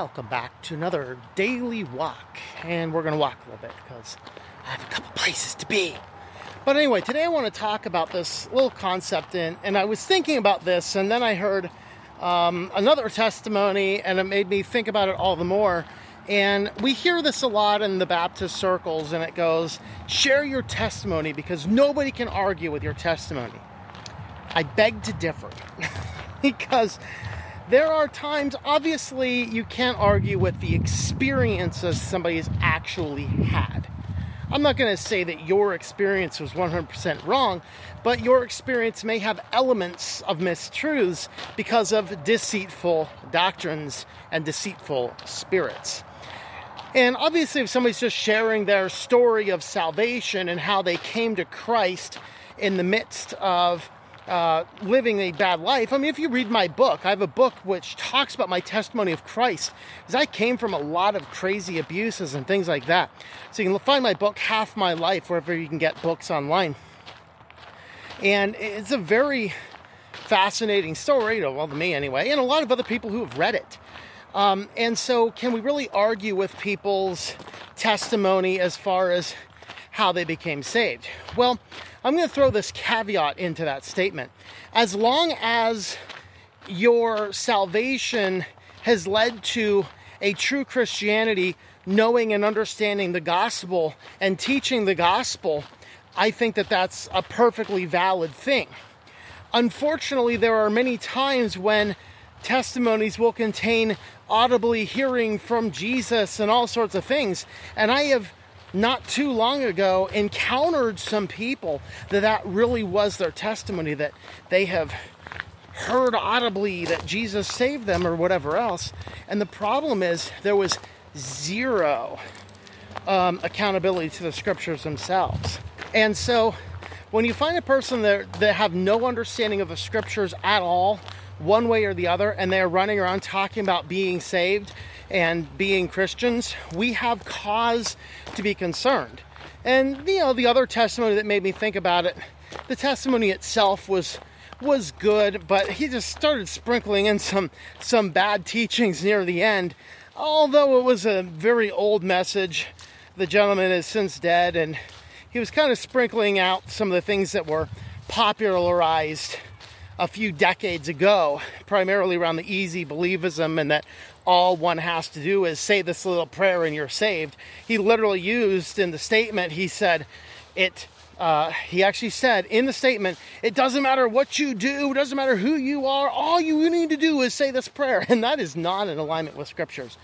Welcome back to another daily walk. And we're going to walk a little bit because I have a couple places to be. But anyway, today I want to talk about this little concept. And, and I was thinking about this, and then I heard um, another testimony, and it made me think about it all the more. And we hear this a lot in the Baptist circles, and it goes, share your testimony because nobody can argue with your testimony. I beg to differ because there are times, obviously, you can't argue with the experiences somebody has actually had. I'm not going to say that your experience was 100% wrong, but your experience may have elements of mistruths because of deceitful doctrines and deceitful spirits. And obviously, if somebody's just sharing their story of salvation and how they came to Christ in the midst of uh, living a bad life. I mean, if you read my book, I have a book which talks about my testimony of Christ, because I came from a lot of crazy abuses and things like that. So you can find my book, Half My Life, wherever you can get books online. And it's a very fascinating story, well, to me anyway, and a lot of other people who have read it. Um, and so, can we really argue with people's testimony as far as how they became saved? Well, I'm going to throw this caveat into that statement. As long as your salvation has led to a true Christianity, knowing and understanding the gospel and teaching the gospel, I think that that's a perfectly valid thing. Unfortunately, there are many times when testimonies will contain audibly hearing from Jesus and all sorts of things. And I have not too long ago encountered some people that that really was their testimony that they have heard audibly that Jesus saved them or whatever else. And the problem is there was zero um, accountability to the scriptures themselves. And so when you find a person that, that have no understanding of the scriptures at all, one way or the other, and they're running around talking about being saved and being Christians, we have cause to be concerned. And you know, the other testimony that made me think about it, the testimony itself was was good, but he just started sprinkling in some some bad teachings near the end. Although it was a very old message, the gentleman is since dead, and he was kind of sprinkling out some of the things that were popularized a few decades ago, primarily around the easy believism and that all one has to do is say this little prayer and you're saved. He literally used in the statement, he said, it. Uh, he actually said in the statement, it doesn't matter what you do, it doesn't matter who you are, all you need to do is say this prayer. And that is not in alignment with scriptures.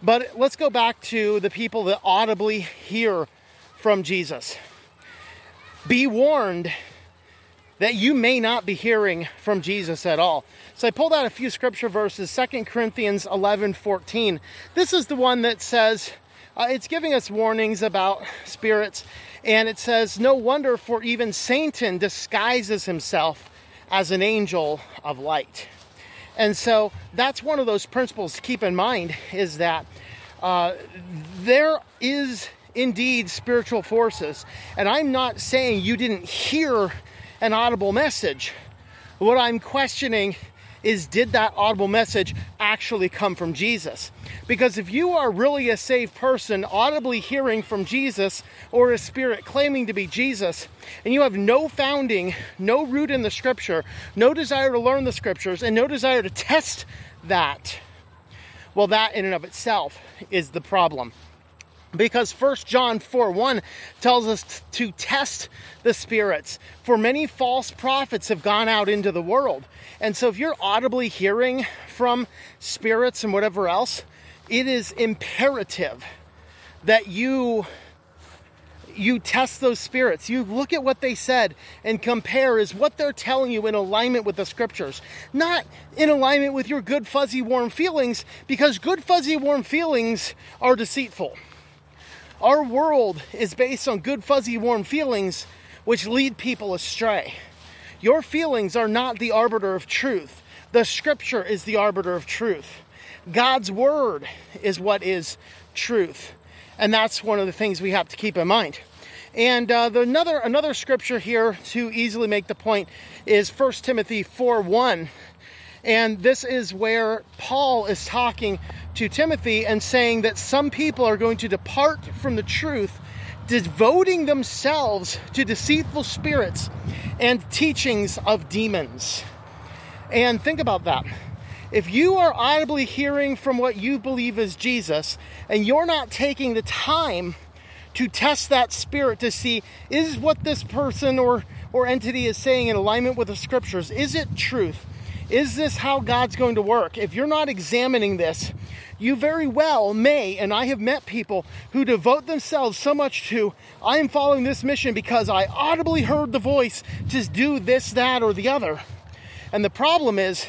But let's go back to the people that audibly hear from Jesus. Be warned that you may not be hearing from Jesus at all. So I pulled out a few scripture verses, 2 Corinthians 11 14. This is the one that says, uh, it's giving us warnings about spirits, and it says, No wonder, for even Satan disguises himself as an angel of light. And so that's one of those principles to keep in mind is that uh, there is indeed spiritual forces. And I'm not saying you didn't hear an audible message. What I'm questioning is did that audible message actually come from Jesus? Because if you are really a saved person, audibly hearing from Jesus or a spirit claiming to be Jesus, and you have no founding, no root in the scripture, no desire to learn the scriptures, and no desire to test that, well, that in and of itself is the problem because 1 John 4 1 tells us to test the spirits, for many false prophets have gone out into the world. And so, if you're audibly hearing from spirits and whatever else, it is imperative that you you test those spirits. You look at what they said and compare is what they're telling you in alignment with the scriptures, not in alignment with your good, fuzzy, warm feelings, because good, fuzzy, warm feelings are deceitful. Our world is based on good, fuzzy, warm feelings which lead people astray. Your feelings are not the arbiter of truth. The scripture is the arbiter of truth. God's word is what is truth. And that's one of the things we have to keep in mind. And uh, the another another scripture here to easily make the point is 1 Timothy 4 1. And this is where Paul is talking to Timothy and saying that some people are going to depart from the truth, devoting themselves to deceitful spirits and teachings of demons. And think about that. If you are audibly hearing from what you believe is Jesus and you're not taking the time to test that spirit to see is what this person or or entity is saying in alignment with the scriptures is it truth is this how God's going to work if you're not examining this you very well may and I have met people who devote themselves so much to I am following this mission because I audibly heard the voice to do this that or the other and the problem is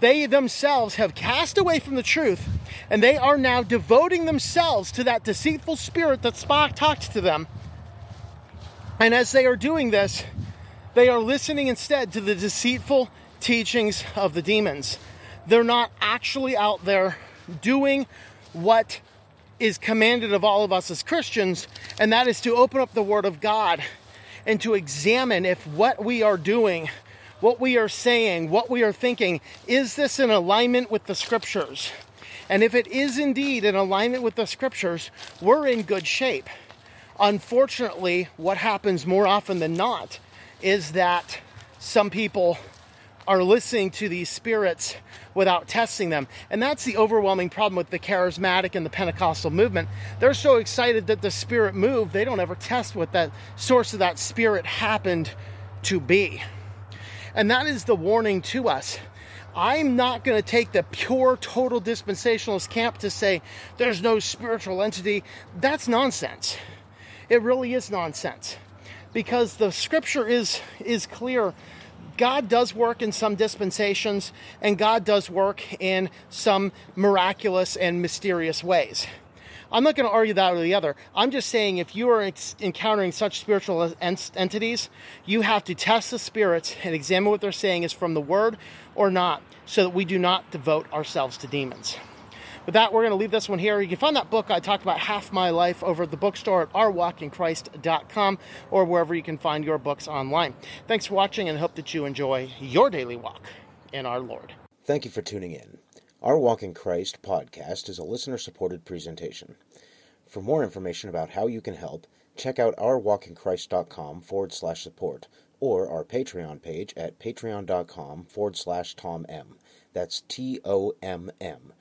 they themselves have cast away from the truth and they are now devoting themselves to that deceitful spirit that Spock talked to them. And as they are doing this, they are listening instead to the deceitful teachings of the demons. They're not actually out there doing what is commanded of all of us as Christians, and that is to open up the Word of God and to examine if what we are doing, what we are saying, what we are thinking, is this in alignment with the Scriptures? And if it is indeed in alignment with the scriptures, we're in good shape. Unfortunately, what happens more often than not is that some people are listening to these spirits without testing them. And that's the overwhelming problem with the charismatic and the Pentecostal movement. They're so excited that the spirit moved, they don't ever test what that source of that spirit happened to be. And that is the warning to us I'm not going to take the pure total dispensationalist camp to say there's no spiritual entity. That's nonsense. It really is nonsense. Because the scripture is is clear. God does work in some dispensations and God does work in some miraculous and mysterious ways. I'm not going to argue that or the other. I'm just saying if you are encountering such spiritual ent- entities, you have to test the spirits and examine what they're saying is from the word or not, so that we do not devote ourselves to demons. With that, we're going to leave this one here. You can find that book I talked about half my life over at the bookstore at ourwalkinchrist.com or wherever you can find your books online. Thanks for watching and hope that you enjoy your daily walk in our Lord. Thank you for tuning in. Our Walk in Christ podcast is a listener supported presentation. For more information about how you can help, check out ourwalkinchrist.com forward slash support or our Patreon page at patreon.com forward slash Tom M. That's T O M M.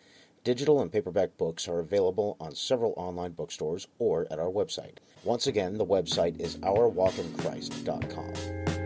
Digital and paperback books are available on several online bookstores or at our website. Once again, the website is ourwalkinchrist.com.